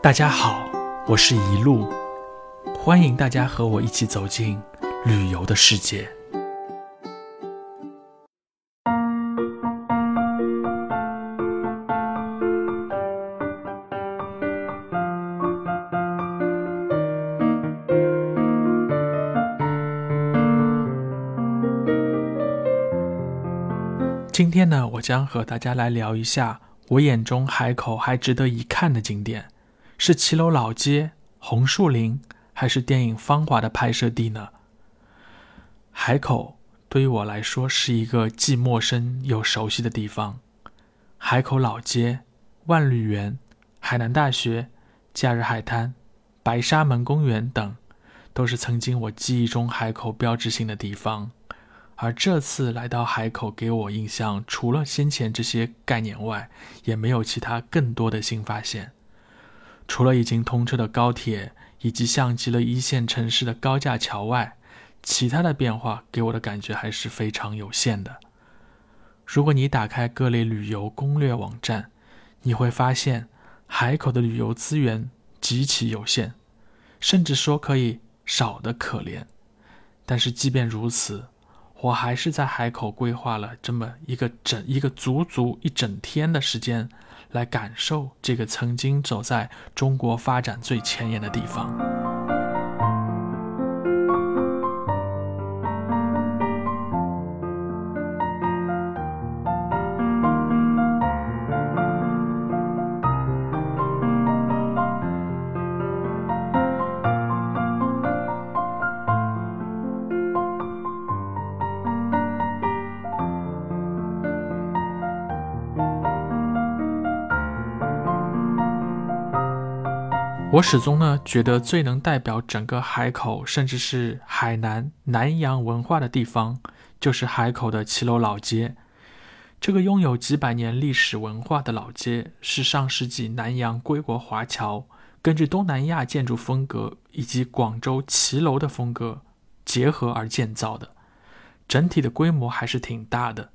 大家好，我是一路，欢迎大家和我一起走进旅游的世界。今天呢，我将和大家来聊一下我眼中海口还值得一看的景点，是骑楼老街、红树林，还是电影《芳华》的拍摄地呢？海口对于我来说是一个既陌生又熟悉的地方。海口老街、万绿园、海南大学、假日海滩、白沙门公园等，都是曾经我记忆中海口标志性的地方。而这次来到海口，给我印象除了先前这些概念外，也没有其他更多的新发现。除了已经通车的高铁以及像极了一线城市的高架桥外，其他的变化给我的感觉还是非常有限的。如果你打开各类旅游攻略网站，你会发现海口的旅游资源极其有限，甚至说可以少得可怜。但是即便如此，我还是在海口规划了这么一个整一个足足一整天的时间，来感受这个曾经走在中国发展最前沿的地方。我始终呢觉得最能代表整个海口，甚至是海南南洋文化的地方，就是海口的骑楼老街。这个拥有几百年历史文化的老街，是上世纪南洋归国华侨根据东南亚建筑风格以及广州骑楼的风格结合而建造的，整体的规模还是挺大的。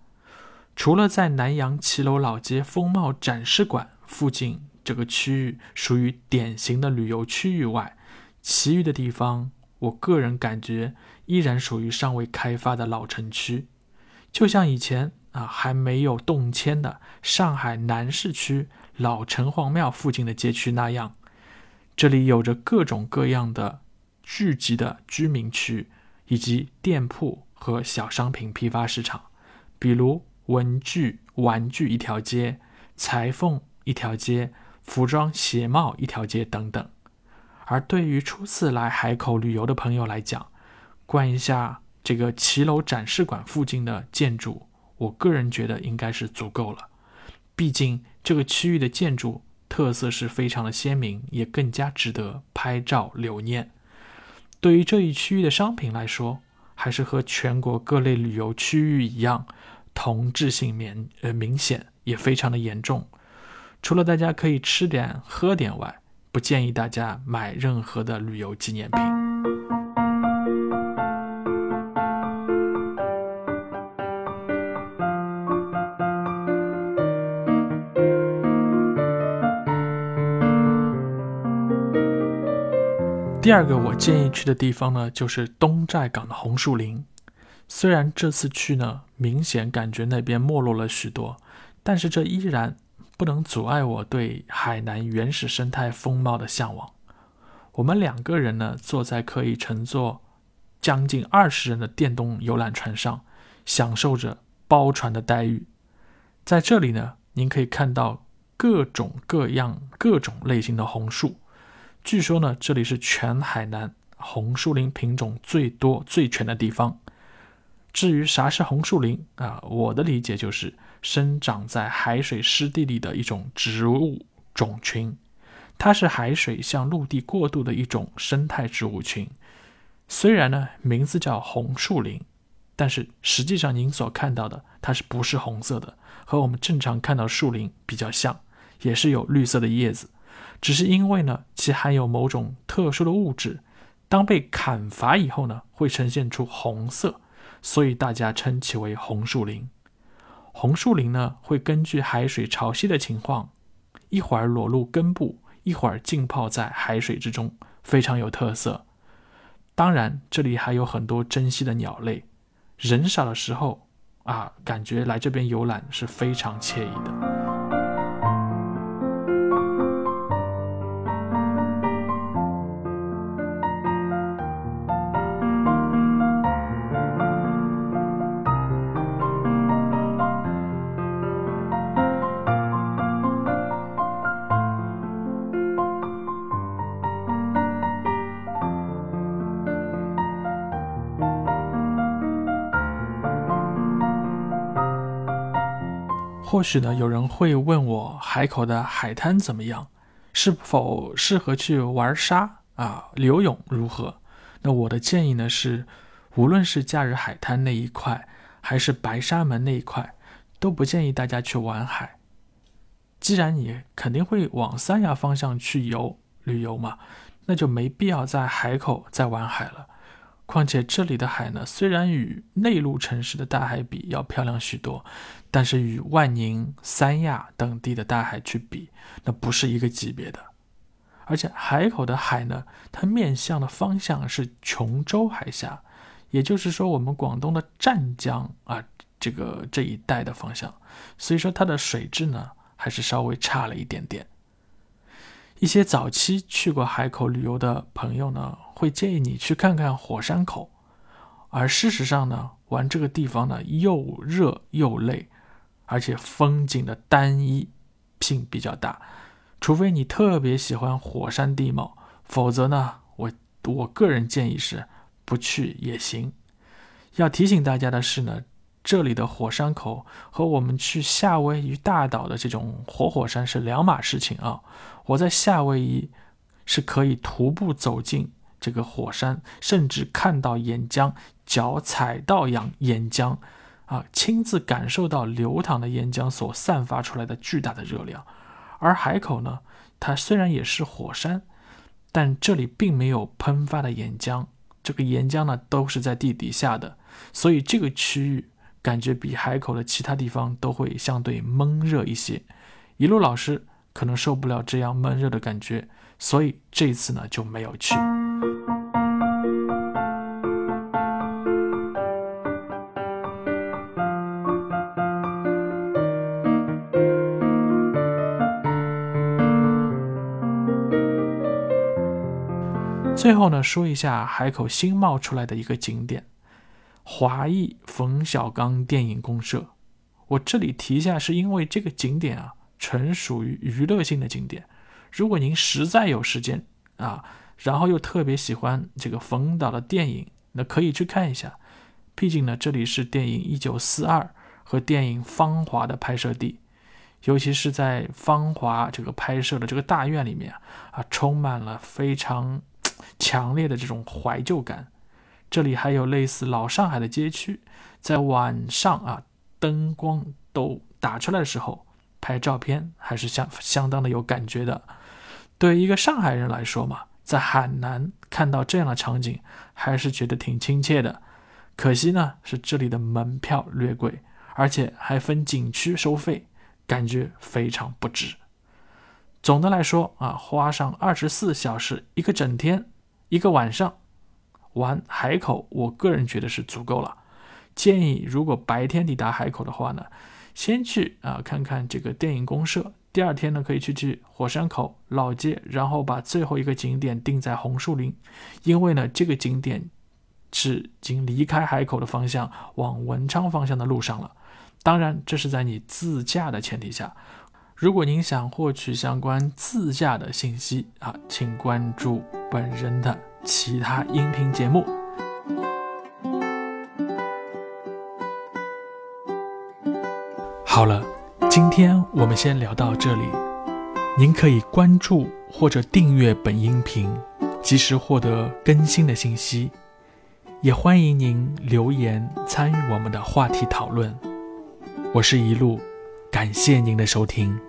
除了在南洋骑楼老街风貌展示馆附近。这个区域属于典型的旅游区域外，其余的地方，我个人感觉依然属于尚未开发的老城区，就像以前啊还没有动迁的上海南市区老城隍庙附近的街区那样。这里有着各种各样的聚集的居民区，以及店铺和小商品批发市场，比如文具、玩具一条街，裁缝一条街。服装、鞋帽一条街等等，而对于初次来海口旅游的朋友来讲，逛一下这个骑楼展示馆附近的建筑，我个人觉得应该是足够了。毕竟这个区域的建筑特色是非常的鲜明，也更加值得拍照留念。对于这一区域的商品来说，还是和全国各类旅游区域一样，同质性明呃明显，也非常的严重。除了大家可以吃点喝点外，不建议大家买任何的旅游纪念品。第二个我建议去的地方呢，就是东寨港的红树林。虽然这次去呢，明显感觉那边没落了许多，但是这依然。不能阻碍我对海南原始生态风貌的向往。我们两个人呢，坐在可以乘坐将近二十人的电动游览船上，享受着包船的待遇。在这里呢，您可以看到各种各样、各种类型的红树。据说呢，这里是全海南红树林品种最多、最全的地方。至于啥是红树林啊，我的理解就是。生长在海水湿地里的一种植物种群，它是海水向陆地过渡的一种生态植物群。虽然呢名字叫红树林，但是实际上您所看到的它是不是红色的？和我们正常看到树林比较像，也是有绿色的叶子，只是因为呢其含有某种特殊的物质，当被砍伐以后呢会呈现出红色，所以大家称其为红树林。红树林呢，会根据海水潮汐的情况，一会儿裸露根部，一会儿浸泡在海水之中，非常有特色。当然，这里还有很多珍稀的鸟类。人少的时候啊，感觉来这边游览是非常惬意的。或许呢，有人会问我海口的海滩怎么样，是否适合去玩沙啊？游泳如何？那我的建议呢是，无论是假日海滩那一块，还是白沙门那一块，都不建议大家去玩海。既然你肯定会往三亚方向去游旅游嘛，那就没必要在海口再玩海了。况且这里的海呢，虽然与内陆城市的大海比要漂亮许多，但是与万宁、三亚等地的大海去比，那不是一个级别的。而且海口的海呢，它面向的方向是琼州海峡，也就是说我们广东的湛江啊，这个这一带的方向，所以说它的水质呢，还是稍微差了一点点。一些早期去过海口旅游的朋友呢。会建议你去看看火山口，而事实上呢，玩这个地方呢又热又累，而且风景的单一性比较大。除非你特别喜欢火山地貌，否则呢，我我个人建议是不去也行。要提醒大家的是呢，这里的火山口和我们去夏威夷大岛的这种活火山是两码事情啊。我在夏威夷是可以徒步走进。这个火山，甚至看到岩浆，脚踩到岩岩浆，啊，亲自感受到流淌的岩浆所散发出来的巨大的热量。而海口呢，它虽然也是火山，但这里并没有喷发的岩浆，这个岩浆呢都是在地底下的，所以这个区域感觉比海口的其他地方都会相对闷热一些。一路老师可能受不了这样闷热的感觉，所以这次呢就没有去。最后呢，说一下海口新冒出来的一个景点——华裔冯小刚电影公社。我这里提一下，是因为这个景点啊，纯属于娱乐性的景点。如果您实在有时间啊，然后又特别喜欢这个冯导的电影，那可以去看一下。毕竟呢，这里是电影《一九四二》和电影《芳华》的拍摄地，尤其是在《芳华》这个拍摄的这个大院里面啊，充满了非常。强烈的这种怀旧感，这里还有类似老上海的街区，在晚上啊，灯光都打出来的时候，拍照片还是相相当的有感觉的。对于一个上海人来说嘛，在海南看到这样的场景，还是觉得挺亲切的。可惜呢，是这里的门票略贵，而且还分景区收费，感觉非常不值。总的来说啊，花上二十四小时一个整天。一个晚上玩海口，我个人觉得是足够了。建议如果白天抵达海口的话呢，先去啊看看这个电影公社。第二天呢，可以去去火山口老街，然后把最后一个景点定在红树林，因为呢这个景点是已经离开海口的方向往文昌方向的路上了。当然，这是在你自驾的前提下。如果您想获取相关自驾的信息啊，请关注本人的其他音频节目。好了，今天我们先聊到这里。您可以关注或者订阅本音频，及时获得更新的信息。也欢迎您留言参与我们的话题讨论。我是一路，感谢您的收听。